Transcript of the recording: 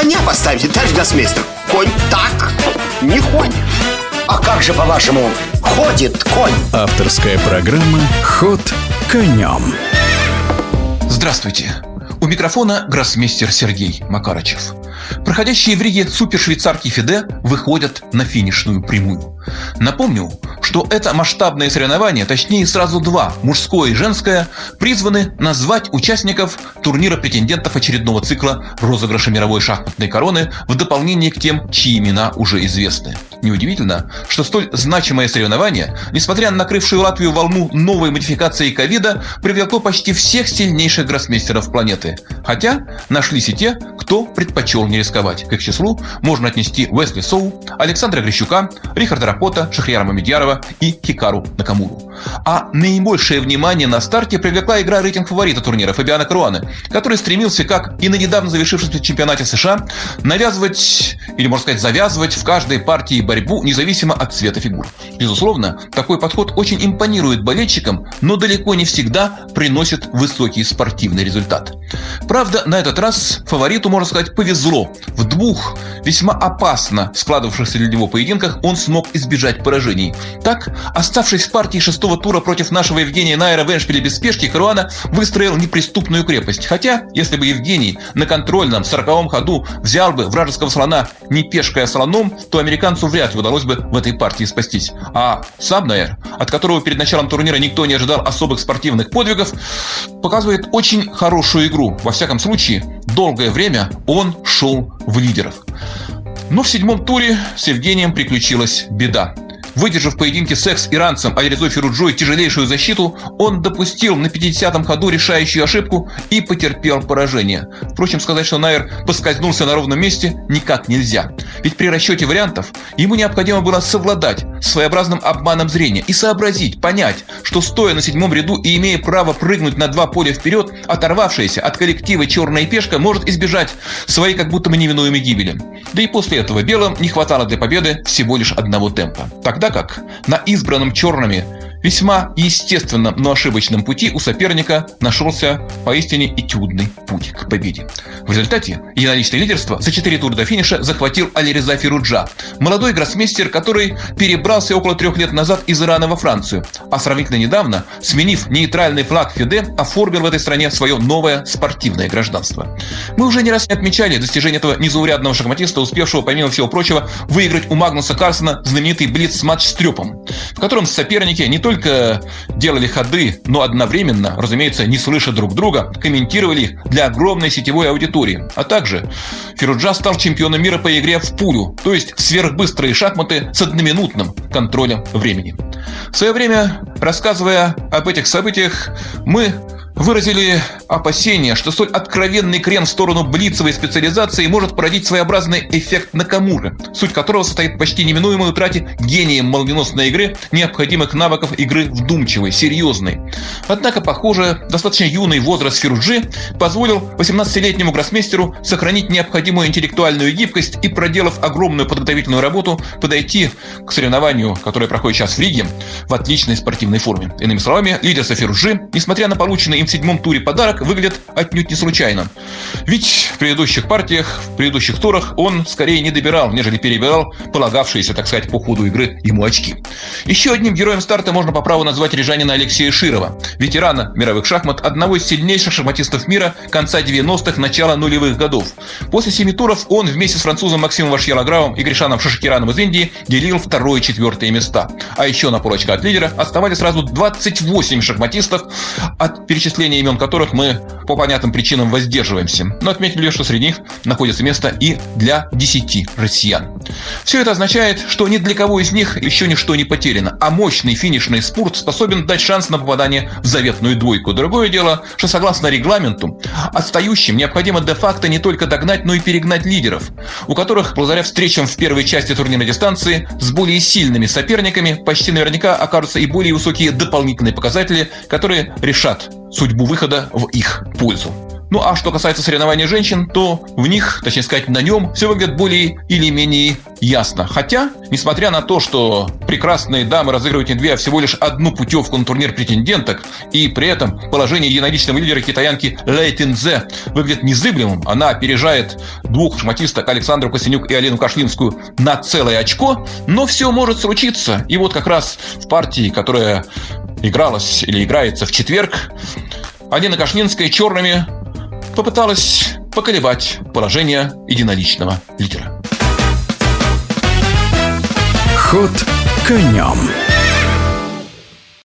коня поставите, товарищ гроссмейстер Конь так не ходит А как же, по-вашему, ходит конь? Авторская программа «Ход конем» Здравствуйте! У микрофона гроссмейстер Сергей Макарычев. Проходящие в Риге супершвейцарки Фиде выходят на финишную прямую. Напомню, что это масштабное соревнование, точнее сразу два, мужское и женское, призваны назвать участников турнира претендентов очередного цикла розыгрыша мировой шахматной короны в дополнение к тем, чьи имена уже известны. Неудивительно, что столь значимое соревнование, несмотря на накрывшую Латвию волну новой модификации ковида, привлекло почти всех сильнейших гроссмейстеров планеты. Хотя нашлись и те, кто предпочел не рисковать. К их числу можно отнести Уэсли Соу, Александра Грищука, Рихарда Рапота, Шахрияра Мамедьярова и Хикару Накамуру. А наибольшее внимание на старте привлекла игра рейтинг фаворита турнира Фабиана Круаны, который стремился, как и на недавно завершившемся чемпионате США, навязывать, или можно сказать завязывать в каждой партии борьбу независимо от цвета фигур. Безусловно, такой подход очень импонирует болельщикам, но далеко не всегда приносит высокий спортивный результат. Правда, на этот раз фавориту, можно сказать, повезло. В двух весьма опасно складывавшихся для него поединках он смог избежать поражений. Так, оставшись в партии шестого тура против нашего Евгения Найера в Эншпиле без спешки, Каруана выстроил неприступную крепость. Хотя, если бы Евгений на контрольном сороковом ходу взял бы вражеского слона не пешкой, а слоном, то американцу вряд ли удалось бы в этой партии спастись. А сам Найер, от которого перед началом турнира никто не ожидал особых спортивных подвигов, показывает очень хорошую игру. Во всяком случае, долгое время он шел в лидерах. Но в седьмом туре с Евгением приключилась беда. Выдержав в поединке секс иранцем Алирезой Феруджой тяжелейшую защиту, он допустил на 50-м ходу решающую ошибку и потерпел поражение. Впрочем, сказать, что Найер поскользнулся на ровном месте, никак нельзя. Ведь при расчете вариантов ему необходимо было совладать с своеобразным обманом зрения и сообразить, понять, что стоя на седьмом ряду и имея право прыгнуть на два поля вперед, оторвавшаяся от коллектива черная пешка может избежать своей как будто бы невинуемой гибели. Да и после этого белым не хватало для победы всего лишь одного темпа. Тогда как на избранном черными весьма естественном, но ошибочном пути у соперника нашелся поистине этюдный путь к победе. В результате единоличное лидерство за 4 тура до финиша захватил Алиреза Фируджа, молодой гроссмейстер, который перебрался около трех лет назад из Ирана во Францию, а сравнительно недавно, сменив нейтральный флаг Фиде, оформил в этой стране свое новое спортивное гражданство. Мы уже не раз отмечали достижение этого незаурядного шахматиста, успевшего, помимо всего прочего, выиграть у Магнуса Карсона знаменитый блиц-матч с Трюпом, в котором соперники не только только делали ходы, но одновременно, разумеется, не слыша друг друга, комментировали их для огромной сетевой аудитории. А также Фируджа стал чемпионом мира по игре в пулю, то есть сверхбыстрые шахматы с одноминутным контролем времени. В свое время, рассказывая об этих событиях, мы выразили опасение, что столь откровенный крен в сторону блицевой специализации может породить своеобразный эффект Накамуры, суть которого состоит в почти неминуемой утрате гением молниеносной игры необходимых навыков игры вдумчивой, серьезной. Однако, похоже, достаточно юный возраст Фируджи позволил 18-летнему гроссмейстеру сохранить необходимую интеллектуальную гибкость и, проделав огромную подготовительную работу, подойти к соревнованию, которое проходит сейчас в Риге, в отличной спортивной форме. Иными словами, лидерство Фируджи, несмотря на полученный им в седьмом туре подарок выглядит отнюдь не случайно. Ведь в предыдущих партиях, в предыдущих турах он скорее не добирал, нежели перебирал полагавшиеся, так сказать, по ходу игры ему очки. Еще одним героем старта можно по праву назвать рижанина Алексея Широва, ветерана мировых шахмат, одного из сильнейших шахматистов мира конца 90-х, начала нулевых годов. После семи туров он вместе с французом Максимом Вашьелагравом и Гришаном Шашкираном из Индии делил второе и четвертое места. А еще на полочка от лидера оставались сразу 28 шахматистов, от перечисления перечисления имен которых мы по понятным причинам воздерживаемся. Но отметили, что среди них находится место и для 10 россиян. Все это означает, что ни для кого из них еще ничто не потеряно, а мощный финишный спорт способен дать шанс на попадание в заветную двойку. Другое дело, что согласно регламенту, отстающим необходимо де-факто не только догнать, но и перегнать лидеров, у которых, благодаря встречам в первой части турнирной дистанции, с более сильными соперниками почти наверняка окажутся и более высокие дополнительные показатели, которые решат судьбу выхода в их пользу. Ну а что касается соревнований женщин, то в них, точнее сказать, на нем все выглядит более или менее ясно. Хотя, несмотря на то, что прекрасные дамы разыгрывают не две, а всего лишь одну путевку на турнир претенденток, и при этом положение единоличного лидера китаянки Лэй Тинзе выглядит незыблемым, она опережает двух шахматисток Александру Косенюк и Алену Кашлинскую на целое очко, но все может случиться. И вот как раз в партии, которая игралась или играется в четверг, Алина Кашлинская черными попыталась поколебать положение единоличного лидера. Ход конем.